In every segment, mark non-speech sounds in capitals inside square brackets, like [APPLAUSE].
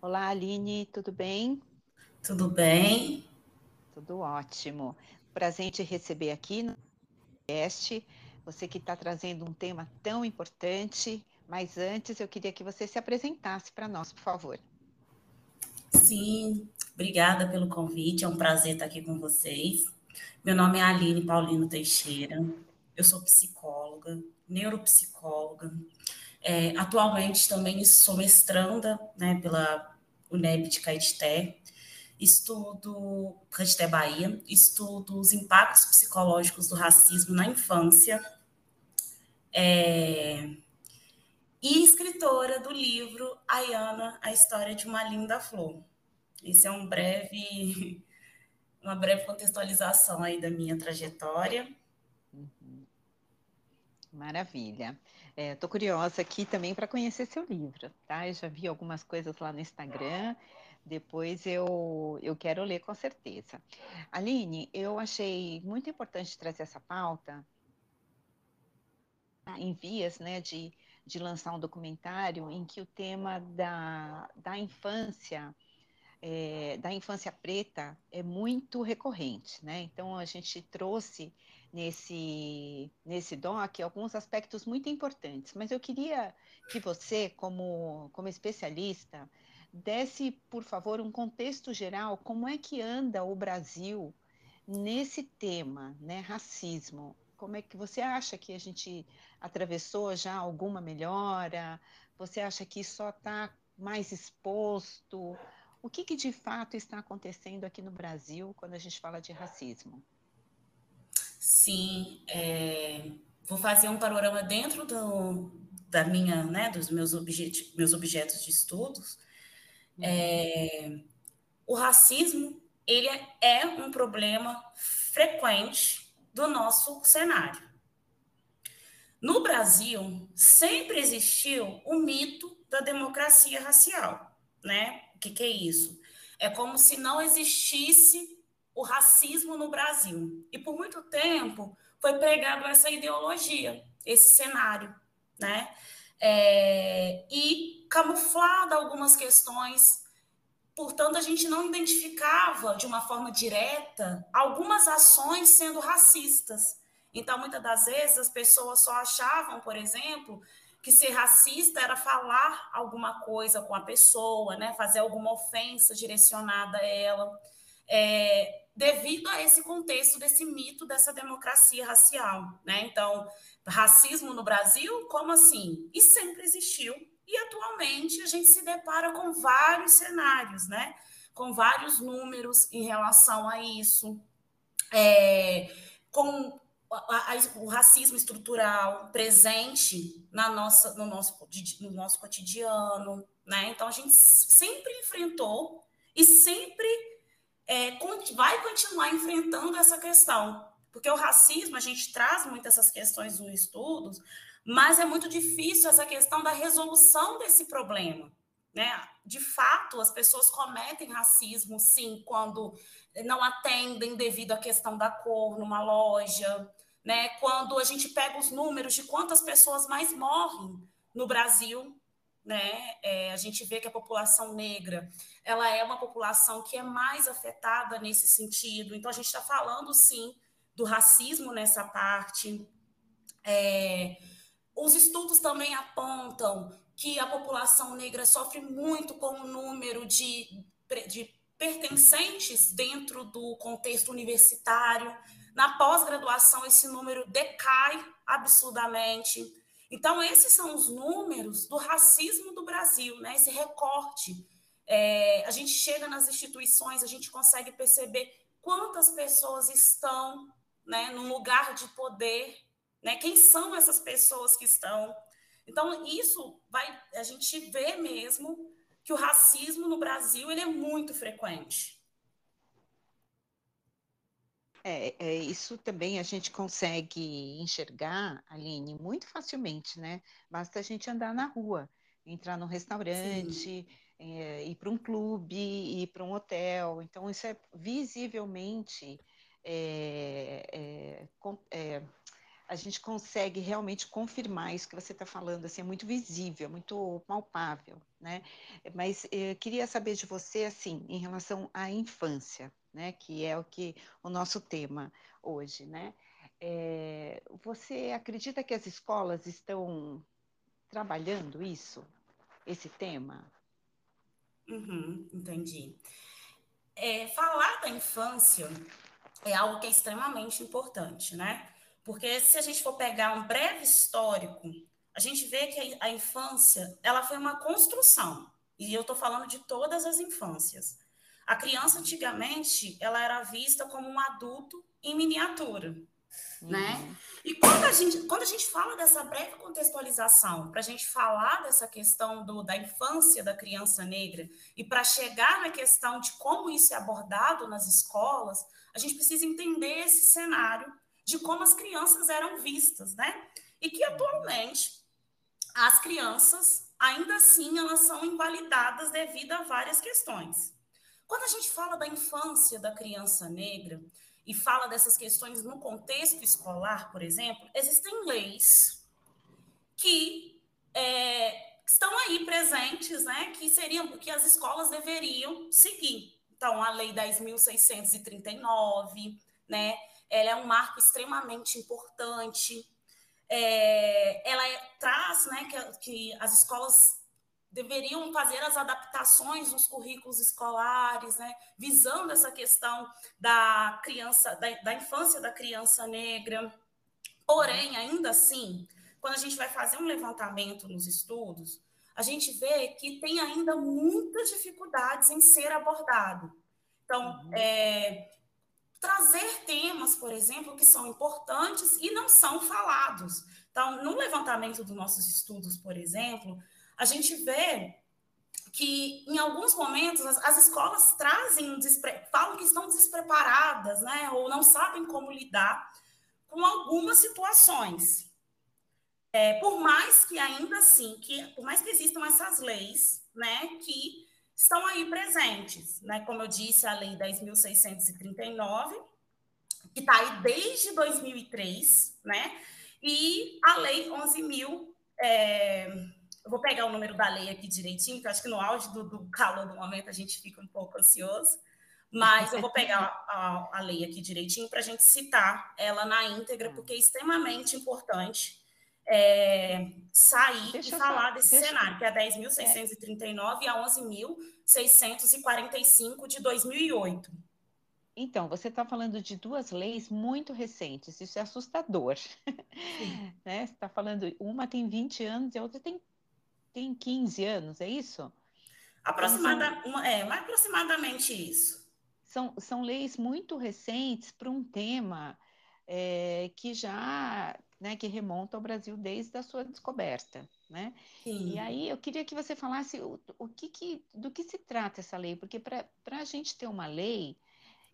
Olá, Aline, tudo bem? Tudo bem? Tudo ótimo. Prazer em te receber aqui no podcast. Você que está trazendo um tema tão importante, mas antes eu queria que você se apresentasse para nós, por favor. Sim, obrigada pelo convite, é um prazer estar aqui com vocês. Meu nome é Aline Paulino Teixeira, eu sou psicóloga, neuropsicóloga, é, atualmente também sou mestranda né, pela UNEB de Caetité, estudo, Caetité Bahia, estudo os impactos psicológicos do racismo na infância, é, e escritora do livro Ayana, a história de uma linda flor. Esse é um breve, [LAUGHS] uma breve contextualização aí da minha trajetória. Uhum. Maravilha. Estou é, curiosa aqui também para conhecer seu livro, tá? Eu já vi algumas coisas lá no Instagram, depois eu, eu quero ler com certeza. Aline, eu achei muito importante trazer essa pauta em vias né, de, de lançar um documentário em que o tema da, da infância é, da infância preta é muito recorrente, né? Então a gente trouxe nesse nesse doc alguns aspectos muito importantes, mas eu queria que você, como como especialista, desse, por favor, um contexto geral, como é que anda o Brasil nesse tema, né, racismo? Como é que você acha que a gente atravessou já alguma melhora? Você acha que só está mais exposto? O que, que de fato está acontecendo aqui no Brasil quando a gente fala de racismo? Sim, é, vou fazer um panorama dentro do, da minha, né, dos meus, objet, meus objetos de estudos. É, o racismo ele é, é um problema frequente do nosso cenário. No Brasil, sempre existiu o mito da democracia racial, né? O que, que é isso? É como se não existisse o racismo no Brasil. E por muito tempo foi pregado essa ideologia, esse cenário, né? É, e camuflada algumas questões. Portanto, a gente não identificava de uma forma direta algumas ações sendo racistas. Então, muitas das vezes, as pessoas só achavam, por exemplo, que ser racista era falar alguma coisa com a pessoa, né? fazer alguma ofensa direcionada a ela, é, devido a esse contexto desse mito dessa democracia racial. Né? Então, racismo no Brasil, como assim? E sempre existiu, e atualmente a gente se depara com vários cenários, né? com vários números em relação a isso. É, com o racismo estrutural presente na nossa, no, nosso, no nosso cotidiano, né? Então a gente sempre enfrentou e sempre é, vai continuar enfrentando essa questão, porque o racismo a gente traz muitas essas questões nos estudos, mas é muito difícil essa questão da resolução desse problema. Né? De fato, as pessoas cometem racismo, sim, quando não atendem devido à questão da cor numa loja, né? Quando a gente pega os números de quantas pessoas mais morrem no Brasil, né? É, a gente vê que a população negra ela é uma população que é mais afetada nesse sentido. Então a gente está falando sim do racismo nessa parte. É, os estudos também apontam que a população negra sofre muito com o número de, de pertencentes dentro do contexto universitário. Na pós-graduação, esse número decai absurdamente. Então, esses são os números do racismo do Brasil, né? esse recorte. É, a gente chega nas instituições, a gente consegue perceber quantas pessoas estão né, no lugar de poder, né? quem são essas pessoas que estão. Então, isso vai, a gente vê mesmo que o racismo no Brasil ele é muito frequente. É, é, isso também a gente consegue enxergar, Aline, muito facilmente, né? Basta a gente andar na rua, entrar num restaurante, é, ir para um clube, ir para um hotel. Então, isso é visivelmente é, é, a gente consegue realmente confirmar isso que você está falando, assim, é muito visível, muito palpável, né? Mas eu queria saber de você, assim, em relação à infância, né? Que é o que o nosso tema hoje, né? É, você acredita que as escolas estão trabalhando isso, esse tema? Uhum, entendi. É, falar da infância é algo que é extremamente importante, né? Porque se a gente for pegar um breve histórico, a gente vê que a, infância ela foi uma construção. E eu estou falando de todas as infâncias. A criança antigamente ela era vista como um adulto em miniatura, uhum. né? E quando a gente quando a gente fala dessa breve contextualização, para a gente falar dessa questão do, da infância da criança negra e para chegar na questão de como isso é abordado nas escolas, a gente precisa entender esse cenário de como as crianças eram vistas, né? E que atualmente as crianças, ainda assim, elas são invalidadas devido a várias questões. Quando a gente fala da infância da criança negra e fala dessas questões no contexto escolar, por exemplo, existem leis que é, estão aí presentes, né, que seriam que as escolas deveriam seguir. Então, a Lei 10.639, né, ela é um marco extremamente importante. É, ela é, traz né, que, que as escolas deveriam fazer as adaptações nos currículos escolares, né, visando essa questão da criança, da, da, infância da criança negra. Porém, ainda assim, quando a gente vai fazer um levantamento nos estudos, a gente vê que tem ainda muitas dificuldades em ser abordado. Então, uhum. é, trazer temas, por exemplo, que são importantes e não são falados. Então, no levantamento dos nossos estudos, por exemplo, a gente vê que em alguns momentos as, as escolas trazem, falam que estão despreparadas, né, ou não sabem como lidar com algumas situações. É, por mais que ainda assim, que por mais que existam essas leis, né, que estão aí presentes, né? Como eu disse, a Lei 10.639, que está aí desde 2003, né? E a Lei 11.000, é... eu vou pegar o número da lei aqui direitinho, que eu acho que no auge do, do calor do momento a gente fica um pouco ansioso, mas eu vou pegar a, a lei aqui direitinho para a gente citar ela na íntegra, porque é extremamente importante é, sair deixa e falar desse deixa... cenário, que é 10.639 é. e a 11.645 de 2008. Então, você está falando de duas leis muito recentes, isso é assustador. [LAUGHS] né? Você está falando, uma tem 20 anos e a outra tem, tem 15 anos, é isso? Aproximada, então, é, aproximadamente isso. São, são leis muito recentes para um tema é, que já né, que remonta ao Brasil desde a sua descoberta, né? Sim. E aí eu queria que você falasse o, o que, que do que se trata essa lei, porque para a gente ter uma lei,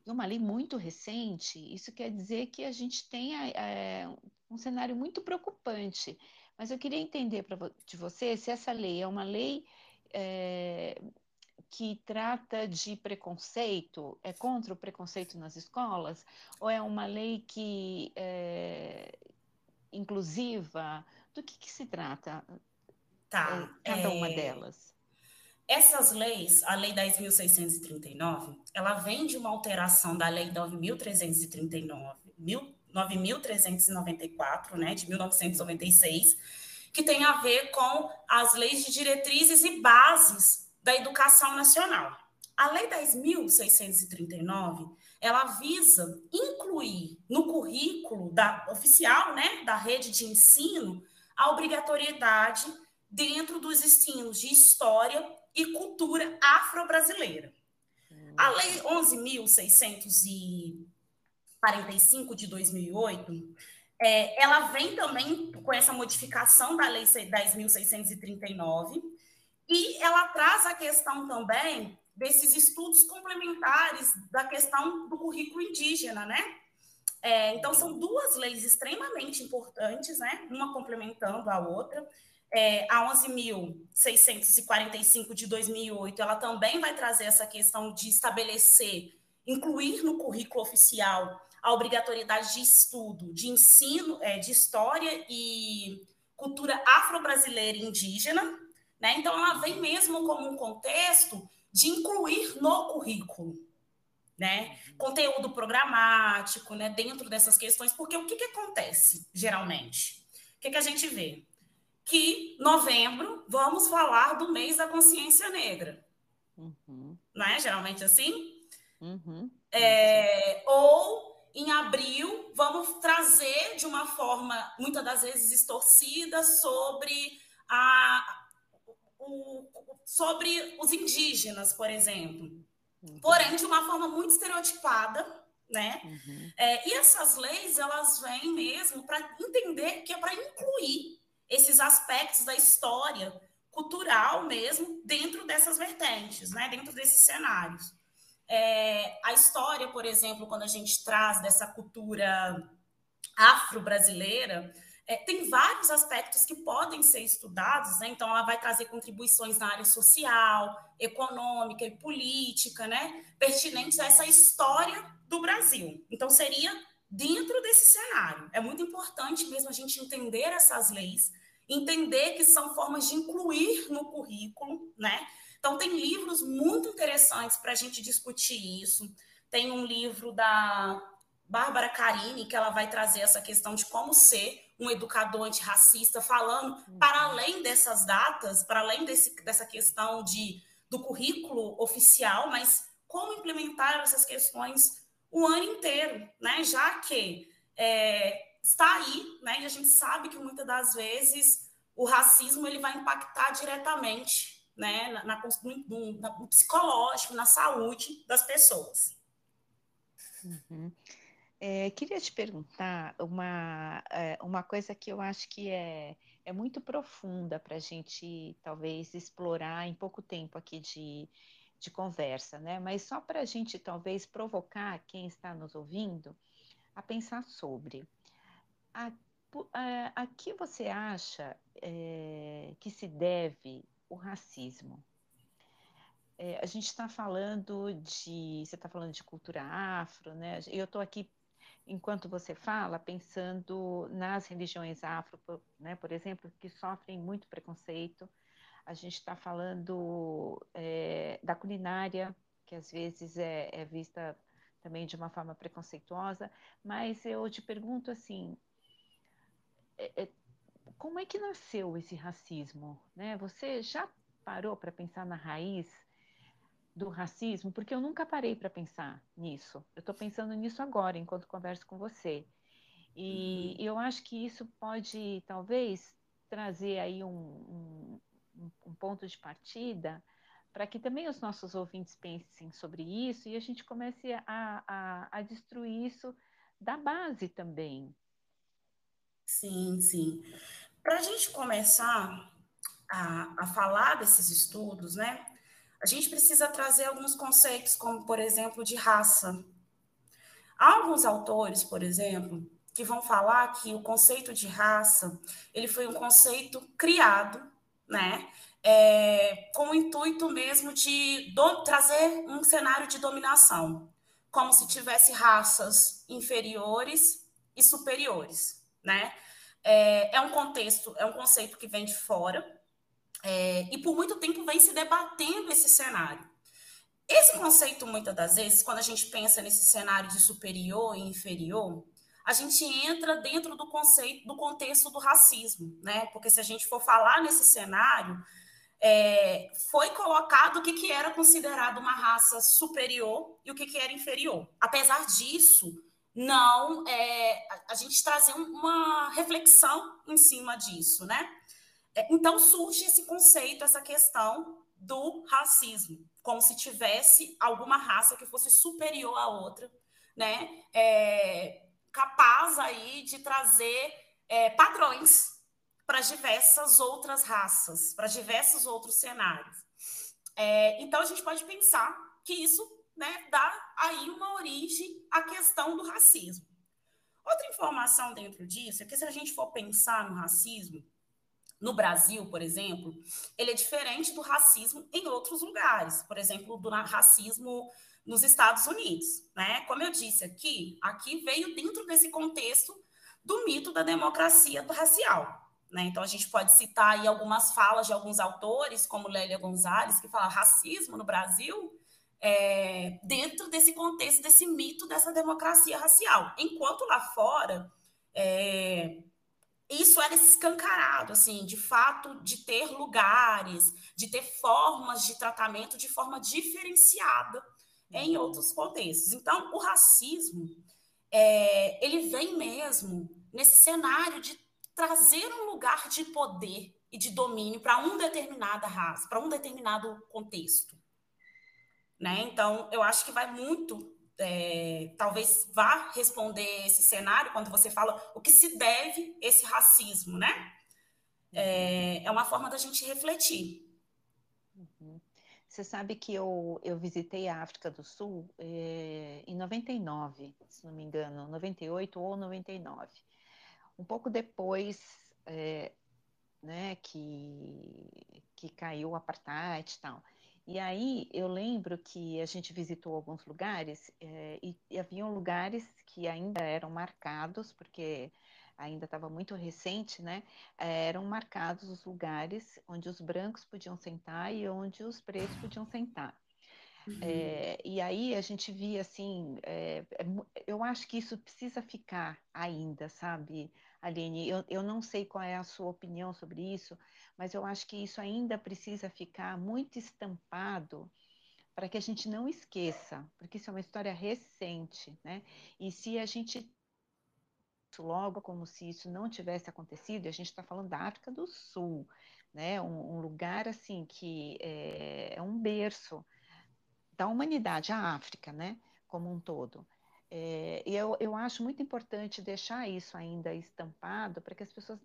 uma lei muito recente, isso quer dizer que a gente tem é, um cenário muito preocupante. Mas eu queria entender pra, de você se essa lei é uma lei é, que trata de preconceito, é contra o preconceito nas escolas, ou é uma lei que é, inclusiva? Do que, que se trata tá, é, cada uma é, delas? Essas leis, a Lei 10.639, ela vem de uma alteração da Lei 9.339, 9.394, né, de 1996, que tem a ver com as leis de diretrizes e bases da educação nacional. A Lei 10.639, ela visa incluir no currículo da, oficial né, da rede de ensino a obrigatoriedade dentro dos ensinos de história e cultura afro-brasileira. A Lei 11.645 de 2008, é, ela vem também com essa modificação da Lei 10.639 e ela traz a questão também desses estudos complementares da questão do currículo indígena, né? É, então, são duas leis extremamente importantes, né? Uma complementando a outra. É, a 11.645 de 2008, ela também vai trazer essa questão de estabelecer incluir no currículo oficial a obrigatoriedade de estudo, de ensino, é, de história e cultura afro-brasileira e indígena, né? Então, ela vem mesmo como um contexto de incluir no currículo, né? Conteúdo programático, né? Dentro dessas questões, porque o que, que acontece geralmente? O que, que a gente vê? Que novembro vamos falar do mês da consciência negra, uhum. não é? Geralmente assim. Uhum. É, ou em abril vamos trazer de uma forma muitas das vezes distorcida sobre a o, sobre os indígenas, por exemplo. Uhum. Porém, de uma forma muito estereotipada, né? Uhum. É, e essas leis, elas vêm mesmo para entender que é para incluir esses aspectos da história cultural mesmo dentro dessas vertentes, né? Dentro desses cenários. É, a história, por exemplo, quando a gente traz dessa cultura afro-brasileira, é, tem vários aspectos que podem ser estudados, né? Então, ela vai trazer contribuições na área social, econômica e política, né? Pertinentes a essa história do Brasil. Então, seria dentro desse cenário. É muito importante mesmo a gente entender essas leis, entender que são formas de incluir no currículo, né? Então, tem livros muito interessantes para a gente discutir isso. Tem um livro da Bárbara Carini, que ela vai trazer essa questão de como ser um educador antirracista, falando uhum. para além dessas datas, para além desse, dessa questão de, do currículo oficial, mas como implementar essas questões o ano inteiro, né? Já que é, está aí, né? E a gente sabe que muitas das vezes o racismo ele vai impactar diretamente, né? Na, na, no, no psicológico, na saúde das pessoas. Uhum. É, queria te perguntar uma, é, uma coisa que eu acho que é, é muito profunda para a gente talvez explorar em pouco tempo aqui de, de conversa, né? Mas só para a gente talvez provocar quem está nos ouvindo a pensar sobre. A, a, a que você acha é, que se deve o racismo? É, a gente está falando de. Você está falando de cultura afro, né? Eu estou aqui enquanto você fala, pensando nas religiões afro, né, por exemplo, que sofrem muito preconceito. A gente está falando é, da culinária, que às vezes é, é, vista também de uma forma preconceituosa, mas eu te pergunto assim, é, é como é que nasceu esse racismo? Né? Você já parou para pensar na raiz do racismo, porque eu nunca parei para pensar nisso. Eu estou pensando nisso agora, enquanto converso com você. E uhum. eu acho que isso pode, talvez, trazer aí um, um, um ponto de partida para que também os nossos ouvintes pensem sobre isso e a gente comece a, a, a destruir isso da base também. Sim, sim. Para a gente começar a, a falar desses estudos, né? A gente precisa trazer alguns conceitos, como, por exemplo, de raça. Há alguns autores, por exemplo, que vão falar que o conceito de raça ele foi um conceito criado, né, é, com o intuito mesmo de do, trazer um cenário de dominação, como se tivesse raças inferiores e superiores, né? É, é um contexto, é um conceito que vem de fora, é, e por muito tempo vem se debatendo esse cenário. Esse conceito, muitas das vezes, quando a gente pensa nesse cenário de superior e inferior, a gente entra dentro do conceito, do contexto do racismo, né? Porque se a gente for falar nesse cenário, é, foi colocado o que, que era considerado uma raça superior e o que, que era inferior. Apesar disso, não é, a, gente trazer uma reflexão em cima disso, né? É, então surge esse conceito, essa questão do racismo, como se tivesse alguma raça que fosse superior à outra, né? É, capaz aí de trazer é, padrões para diversas outras raças, para diversos outros cenários. É, então a gente pode pensar que isso né, dá aí uma origem à questão do racismo. Outra informação dentro disso é que se a gente for pensar no racismo, no Brasil, por exemplo, ele é diferente do racismo em outros lugares, por exemplo, do racismo nos Estados Unidos, né? Como eu disse aqui, aqui veio dentro desse contexto do mito da democracia racial, né? Então a gente pode citar aí algumas falas de alguns autores, como Lélia Gonzalez, que fala racismo no Brasil, é, dentro desse contexto desse mito dessa democracia racial, enquanto lá fora é, isso era escancarado, assim, de fato, de ter lugares, de ter formas de tratamento de forma diferenciada em uhum. outros contextos. Então, o racismo, é, ele vem mesmo nesse cenário de trazer um lugar de poder e de domínio para um determinada raça, para um determinado contexto. Né? Então, eu acho que vai muito é, talvez vá responder esse cenário quando você fala o que se deve esse racismo, né? É, é uma forma da gente refletir. Uhum. Você sabe que eu, eu visitei a África do Sul é, em 99, se não me engano, 98 ou 99. Um pouco depois é, né, que, que caiu o apartheid e tal. E aí eu lembro que a gente visitou alguns lugares é, e, e haviam lugares que ainda eram marcados, porque ainda estava muito recente, né? Eh, eram marcados os lugares onde os brancos podiam sentar e onde os pretos podiam sentar. Uhum. É, e aí a gente via assim, é, eu acho que isso precisa ficar ainda, sabe, Aline? Eu, eu não sei qual é a sua opinião sobre isso, mas eu acho que isso ainda precisa ficar muito estampado para que a gente não esqueça, porque isso é uma história recente, né? E se a gente logo como se isso não tivesse acontecido, e a gente está falando da África do Sul, né? Um, um lugar assim que é, é, um berço da humanidade, a África, né? Como um todo. É, e eu, eu acho muito importante deixar isso ainda estampado para que as pessoas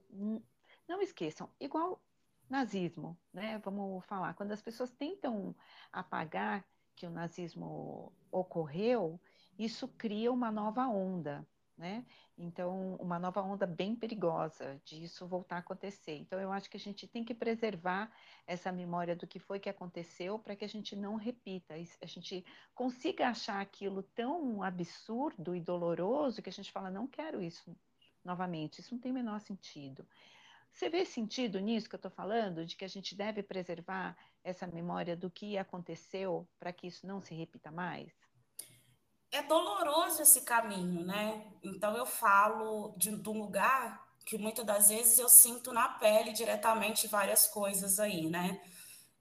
não esqueçam. Igual nazismo, né? Vamos falar, quando as pessoas tentam apagar que o nazismo ocorreu, isso cria uma nova onda, né? Então, uma nova onda bem perigosa disso voltar a acontecer. Então, eu acho que a gente tem que preservar essa memória do que foi que aconteceu para que a gente não repita, a gente consiga achar aquilo tão absurdo e doloroso que a gente fala, não quero isso novamente, isso não tem o menor sentido. Você vê sentido nisso que eu estou falando, de que a gente deve preservar essa memória do que aconteceu para que isso não se repita mais? É doloroso esse caminho, né? Então eu falo de, de um lugar que muitas das vezes eu sinto na pele diretamente várias coisas aí, né?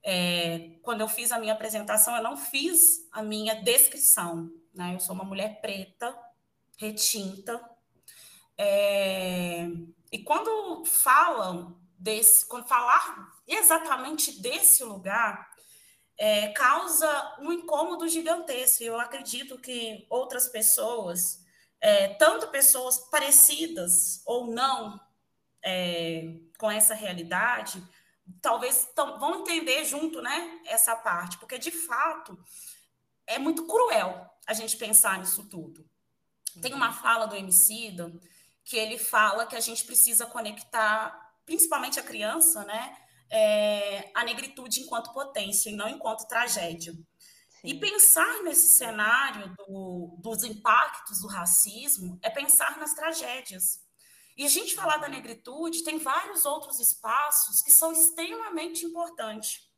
É, quando eu fiz a minha apresentação, eu não fiz a minha descrição, né? Eu sou uma mulher preta, retinta, é, e quando falam desse, quando falar exatamente desse lugar, é, causa um incômodo gigantesco. Eu acredito que outras pessoas, é, tanto pessoas parecidas ou não é, com essa realidade, talvez tão, vão entender junto, né, essa parte, porque de fato é muito cruel a gente pensar nisso tudo. Tem uma fala do Emicida que ele fala que a gente precisa conectar, principalmente a criança, né, é, a negritude enquanto potência e não enquanto tragédia. Sim. E pensar nesse cenário do, dos impactos do racismo é pensar nas tragédias. E a gente falar da negritude tem vários outros espaços que são extremamente importantes.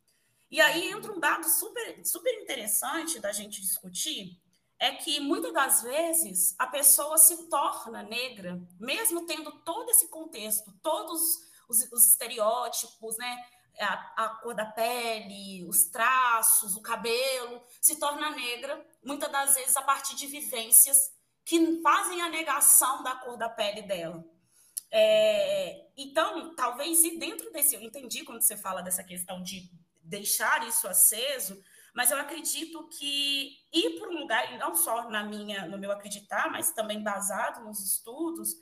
E aí entra um dado super, super interessante da gente discutir, é que muitas das vezes a pessoa se torna negra, mesmo tendo todo esse contexto, todos os, os estereótipos, né? A, a, cor da pele, os traços, o cabelo, se torna negra, muitas das vezes a partir de vivências que fazem a negação da cor da pele dela. É, então, talvez e dentro desse, eu entendi quando você fala dessa questão de deixar isso aceso, mas eu acredito que ir para um lugar, e não só na minha, no meu acreditar, mas também basado nos estudos,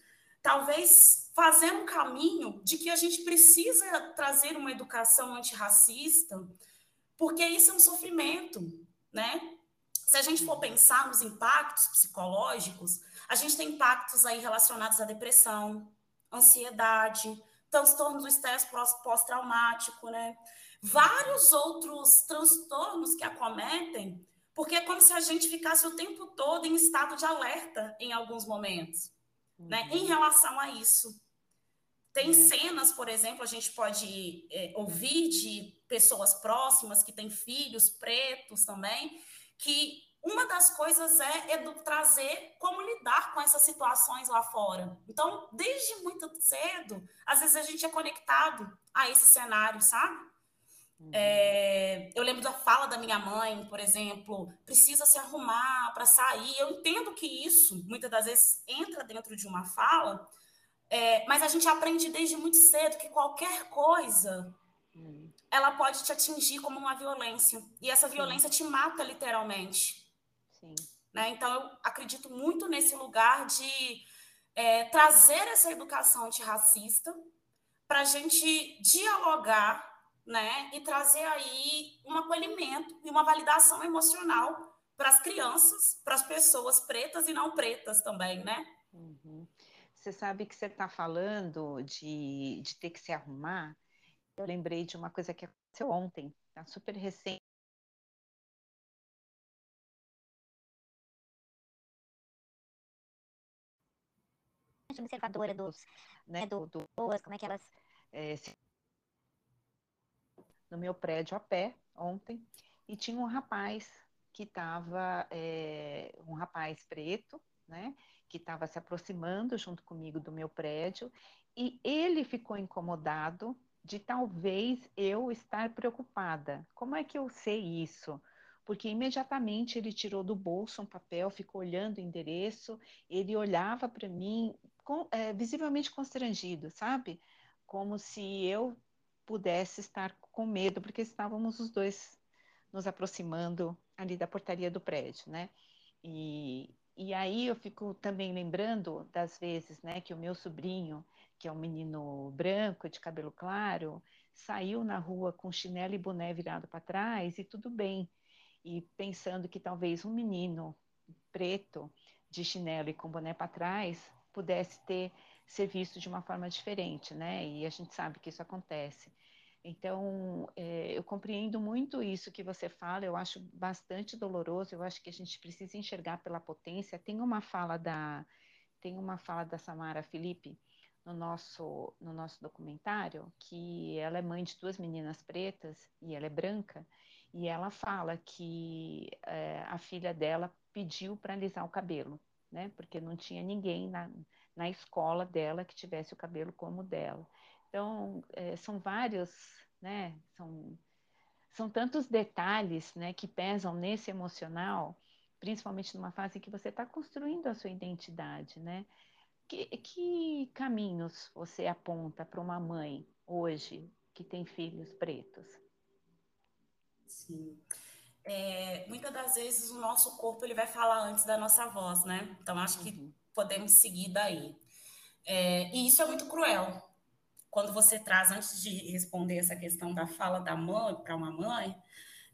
talvez fazer um caminho de que a gente precisa trazer uma educação antirracista, porque isso é um sofrimento, né? Se a gente for pensar nos impactos psicológicos, a gente tem impactos aí relacionados à depressão, ansiedade, transtorno do estresse pós-traumático, né? vários outros transtornos que acometem porque é como se a gente ficasse o tempo todo em estado de alerta em alguns momentos, uhum. né, em relação a isso. Tem uhum. cenas, por exemplo, a gente pode é, ouvir de pessoas próximas que têm filhos pretos também, que uma das coisas é, é trazer como lidar com essas situações lá fora. Então, desde muito cedo, às vezes a gente é conectado a esse cenário, sabe? É, eu lembro da fala da minha mãe, por exemplo, precisa se arrumar para sair. Eu entendo que isso, muitas das vezes, entra dentro de uma fala, é, mas a gente aprende desde muito cedo que qualquer coisa uhum. ela pode te atingir como uma violência. E essa violência Sim. te mata literalmente. Sim. Né? Então, eu acredito muito nesse lugar de é, trazer essa educação antirracista para a gente dialogar né, e trazer aí um acolhimento e uma validação emocional para as crianças, para as pessoas pretas e não pretas também, né? Uhum. Você sabe que você está falando de, de ter que se arrumar. Eu lembrei de uma coisa que aconteceu ontem, tá super recente. observadora dos, né, do, do, como é que elas é, se... no meu prédio a pé ontem e tinha um rapaz que estava é, um rapaz preto, né, que estava se aproximando junto comigo do meu prédio e ele ficou incomodado de talvez eu estar preocupada. Como é que eu sei isso? porque imediatamente ele tirou do bolso um papel, ficou olhando o endereço, ele olhava para mim com, é, visivelmente constrangido, sabe? Como se eu pudesse estar com medo, porque estávamos os dois nos aproximando ali da portaria do prédio, né? E, e aí eu fico também lembrando das vezes, né, que o meu sobrinho, que é um menino branco de cabelo claro, saiu na rua com chinelo e boné virado para trás e tudo bem e pensando que talvez um menino preto de chinelo e com boné para trás pudesse ter ser visto de uma forma diferente, né? E a gente sabe que isso acontece. Então, é, eu compreendo muito isso que você fala, eu acho bastante doloroso, eu acho que a gente precisa enxergar pela potência. Tem uma fala da, tem uma fala da Samara Felipe no nosso, no nosso documentário, que ela é mãe de duas meninas pretas e ela é branca, e ela fala que é, a filha dela pediu para alisar o cabelo, né? Porque não tinha ninguém na, na escola dela que tivesse o cabelo como o dela. Então, é, são vários, né? São, são tantos detalhes, né, que pesam nesse emocional, principalmente numa fase em que você está construindo a sua identidade, né? Que, que caminhos você aponta para uma mãe hoje que tem filhos pretos? Sim. É, muitas das vezes o nosso corpo ele vai falar antes da nossa voz, né? Então acho que uhum. podemos seguir daí. É, e isso é muito cruel. Quando você traz, antes de responder essa questão da fala da mãe para uma mãe,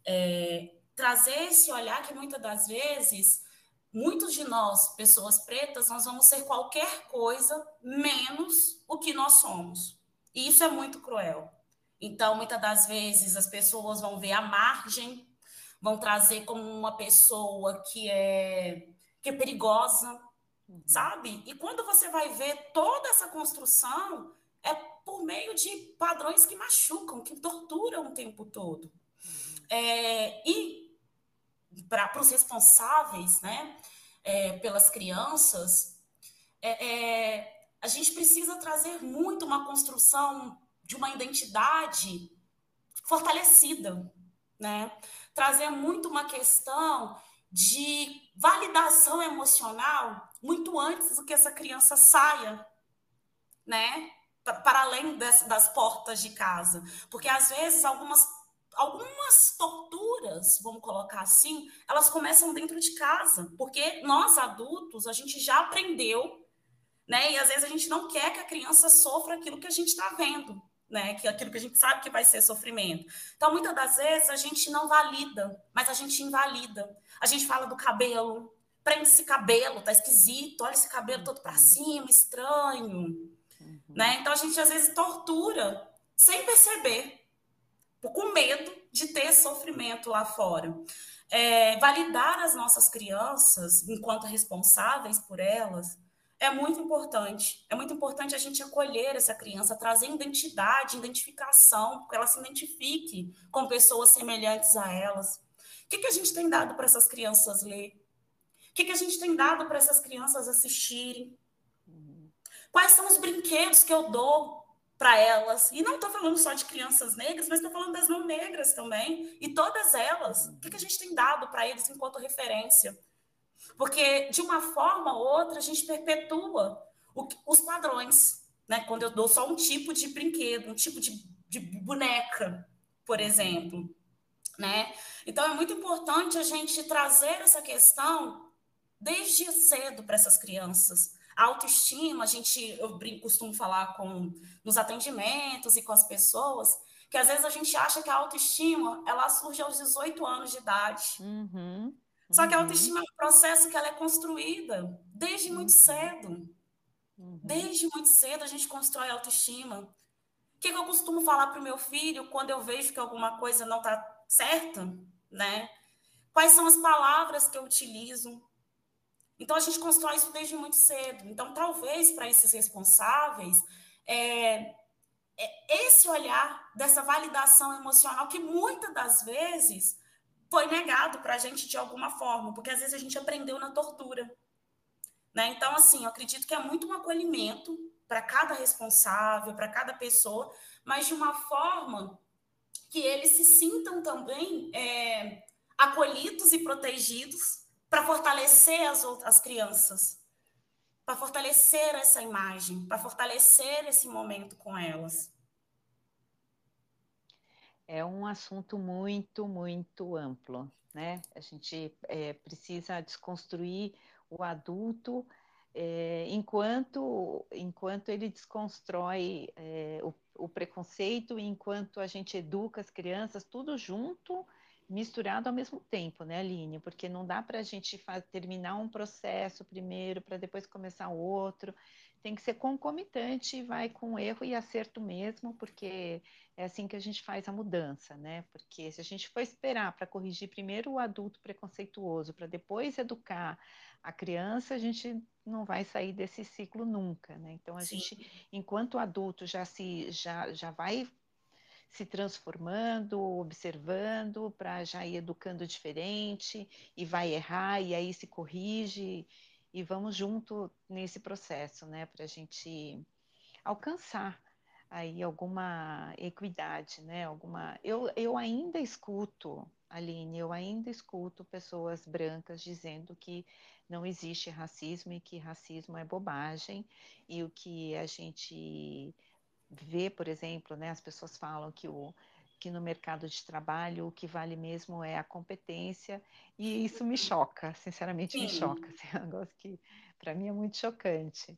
é, trazer esse olhar que muitas das vezes, muitos de nós, pessoas pretas, nós vamos ser qualquer coisa menos o que nós somos. E isso é muito cruel. Então, muitas das vezes, as pessoas vão ver a margem, vão trazer como uma pessoa que é, que é perigosa, uhum. sabe? E quando você vai ver toda essa construção, é por meio de padrões que machucam, que torturam o tempo todo. Uhum. É, e para os responsáveis, né, é, pelas crianças, é, é, a gente precisa trazer muito uma construção de uma identidade fortalecida, né? Trazer muito uma questão de validação emocional muito antes do que essa criança saia, né? Para além das, das portas de casa. Porque às vezes algumas algumas torturas, vamos colocar assim, elas começam dentro de casa, porque nós adultos, a gente já aprendeu, né? E às vezes a gente não quer que a criança sofra aquilo que a gente está vendo né? Que é aquilo que a gente sabe que vai ser sofrimento. Então, muitas das vezes a gente não valida, mas a gente invalida. A gente fala do cabelo, prende esse cabelo, tá esquisito, olha esse cabelo todo para uhum. cima, estranho, uhum. né? Então a gente às vezes tortura sem perceber. com medo de ter sofrimento lá fora. É, validar as nossas crianças enquanto responsáveis por elas é muito importante. É muito importante a gente acolher essa criança, trazer identidade, identificação, que ela se identifique com pessoas semelhantes a elas. O que, que a gente tem dado para essas crianças ler? O que, que a gente tem dado para essas crianças assistirem? Quais são os brinquedos que eu dou para elas? E não estou falando só de crianças negras, mas estou falando das não negras também. E todas elas, o que, que a gente tem dado para eles enquanto referência? Porque, de uma forma ou outra, a gente perpetua o, os padrões. Né? Quando eu dou só um tipo de brinquedo, um tipo de, de boneca, por exemplo. Né? Então, é muito importante a gente trazer essa questão desde cedo para essas crianças. A autoestima, a gente, eu costumo falar com nos atendimentos e com as pessoas, que às vezes a gente acha que a autoestima ela surge aos 18 anos de idade. Uhum. Só que a uhum. autoestima é um processo que ela é construída desde muito uhum. cedo. Uhum. Desde muito cedo a gente constrói a autoestima. O que, que eu costumo falar para o meu filho quando eu vejo que alguma coisa não está certa, né? Quais são as palavras que eu utilizo? Então a gente constrói isso desde muito cedo. Então talvez para esses responsáveis é, é esse olhar dessa validação emocional que muitas das vezes foi negado para a gente de alguma forma, porque às vezes a gente aprendeu na tortura. Né? Então, assim, eu acredito que é muito um acolhimento para cada responsável, para cada pessoa, mas de uma forma que eles se sintam também é, acolhidos e protegidos para fortalecer as outras crianças, para fortalecer essa imagem, para fortalecer esse momento com elas é um assunto muito, muito amplo, né? A gente é, precisa desconstruir o adulto é, enquanto, enquanto ele desconstrói é, o, o, preconceito, enquanto a gente educa as crianças, tudo junto, misturado ao mesmo tempo, né, Aline? Porque não dá para a gente terminar um processo primeiro para depois começar o outro tem que ser concomitante e vai com erro e acerto mesmo, porque é assim que a gente faz a mudança, né? Porque se a gente for esperar para corrigir primeiro o adulto preconceituoso, para depois educar a criança, a gente não vai sair desse ciclo nunca, né? Então a Sim. gente, enquanto adulto, já se já, já vai se transformando, observando, para já ir educando diferente e vai errar e aí se corrige e vamos junto nesse processo, né, para a gente alcançar aí alguma equidade, né, alguma. Eu, eu ainda escuto, Aline, eu ainda escuto pessoas brancas dizendo que não existe racismo e que racismo é bobagem e o que a gente vê, por exemplo, né, as pessoas falam que o que no mercado de trabalho o que vale mesmo é a competência, e isso me choca, sinceramente Sim. me choca. [LAUGHS] Assim, é um negócio que para mim é muito chocante.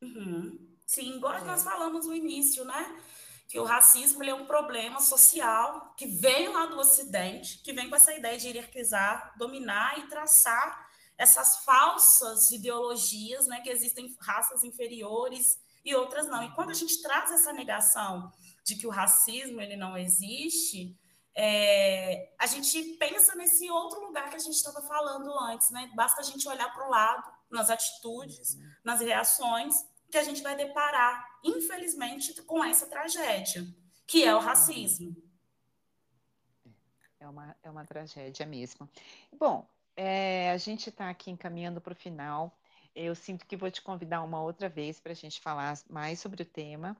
Uhum. Sim, igual é. nós falamos no início, né? Que o racismo é um problema social que vem lá do Ocidente, que vem com essa ideia de hierarquizar, dominar e traçar essas falsas ideologias, né? Que existem raças inferiores e outras não. E quando a gente traz essa negação de que o racismo ele não existe, é, a gente pensa nesse outro lugar que a gente estava falando antes, né? Basta a gente olhar para o lado, nas atitudes, nas reações, que a gente vai deparar, infelizmente, com essa tragédia, que é o racismo. É uma, é uma tragédia mesmo. Bom, é, a gente está aqui encaminhando para o final. Eu sinto que vou te convidar uma outra vez para a gente falar mais sobre o tema.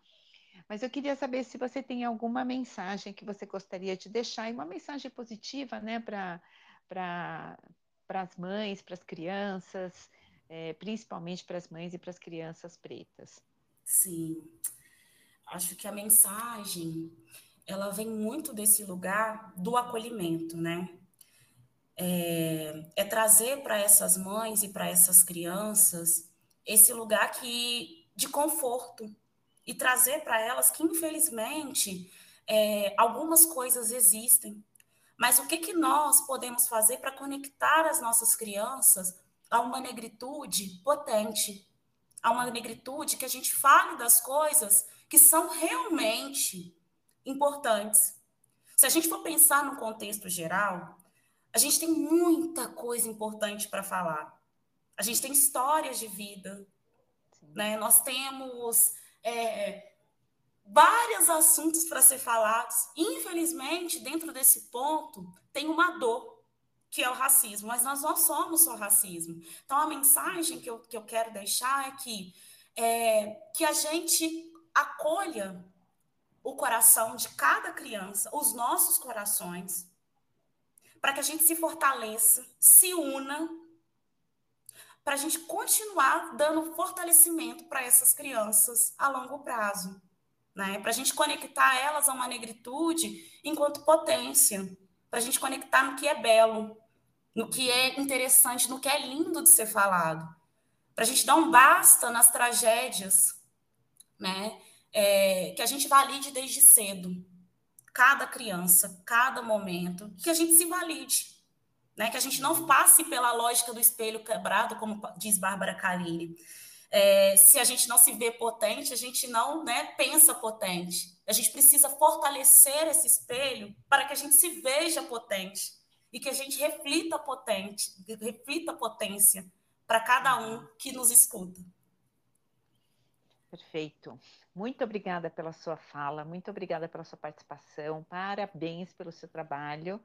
Mas eu queria saber se você tem alguma mensagem que você gostaria de deixar, e uma mensagem positiva, né, para as mães, para as crianças, é, principalmente para as mães e para as crianças pretas. Sim, acho que a mensagem ela vem muito desse lugar do acolhimento, né? É, é trazer para essas mães e para essas crianças esse lugar que de conforto, e trazer para elas que, infelizmente, é, algumas coisas existem. Mas o que, que nós podemos fazer para conectar as nossas crianças a uma negritude potente, a uma negritude que a gente fale das coisas que são realmente importantes, Se a gente for pensar no contexto geral, a gente tem muita coisa importante para falar. A gente tem histórias de vida, né? Nós temos é, vários assuntos para ser falados. Infelizmente, dentro desse ponto, tem uma dor, que é o racismo, mas nós não somos só racismo. Então, a mensagem que eu, que eu quero deixar é que, é, que a gente acolha o coração de cada criança, os nossos corações, para que a gente se fortaleça, se una, para a gente continuar dando fortalecimento para essas crianças a longo prazo né? Para a gente conectar elas a uma negritude enquanto potência, para a gente conectar no que é belo, no que é interessante, no que é lindo de ser falado, para a gente dar um basta nas tragédias, né? É, que a gente valide desde cedo, cada criança, cada momento, que a gente se valide, né? Que a gente não passe pela lógica do espelho quebrado, como diz Bárbara Kaline. É, se a gente não se vê potente, a gente não né, pensa potente. A gente precisa fortalecer esse espelho para que a gente se veja potente e que a gente reflita potente, reflita potência para cada um que nos escuta. Perfeito. Muito obrigada pela sua fala, muito obrigada pela sua participação, parabéns pelo seu trabalho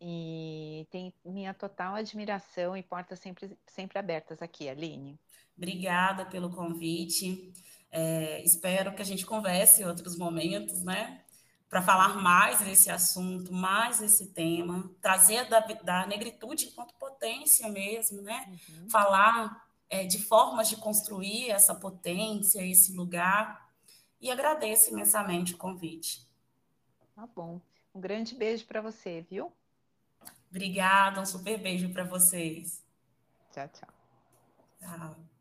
e tem minha total admiração e portas sempre, sempre abertas aqui, Aline. Obrigada pelo convite. É, espero que a gente converse em outros momentos, né? Para falar mais desse assunto, mais desse tema, trazer da, da negritude enquanto potência mesmo, né? Uhum. Falar é, de formas de construir essa potência, esse lugar. E agradeço imensamente o convite. Tá bom. Um grande beijo para você, viu? Obrigada, um super beijo para vocês. Tchau, tchau. Tchau.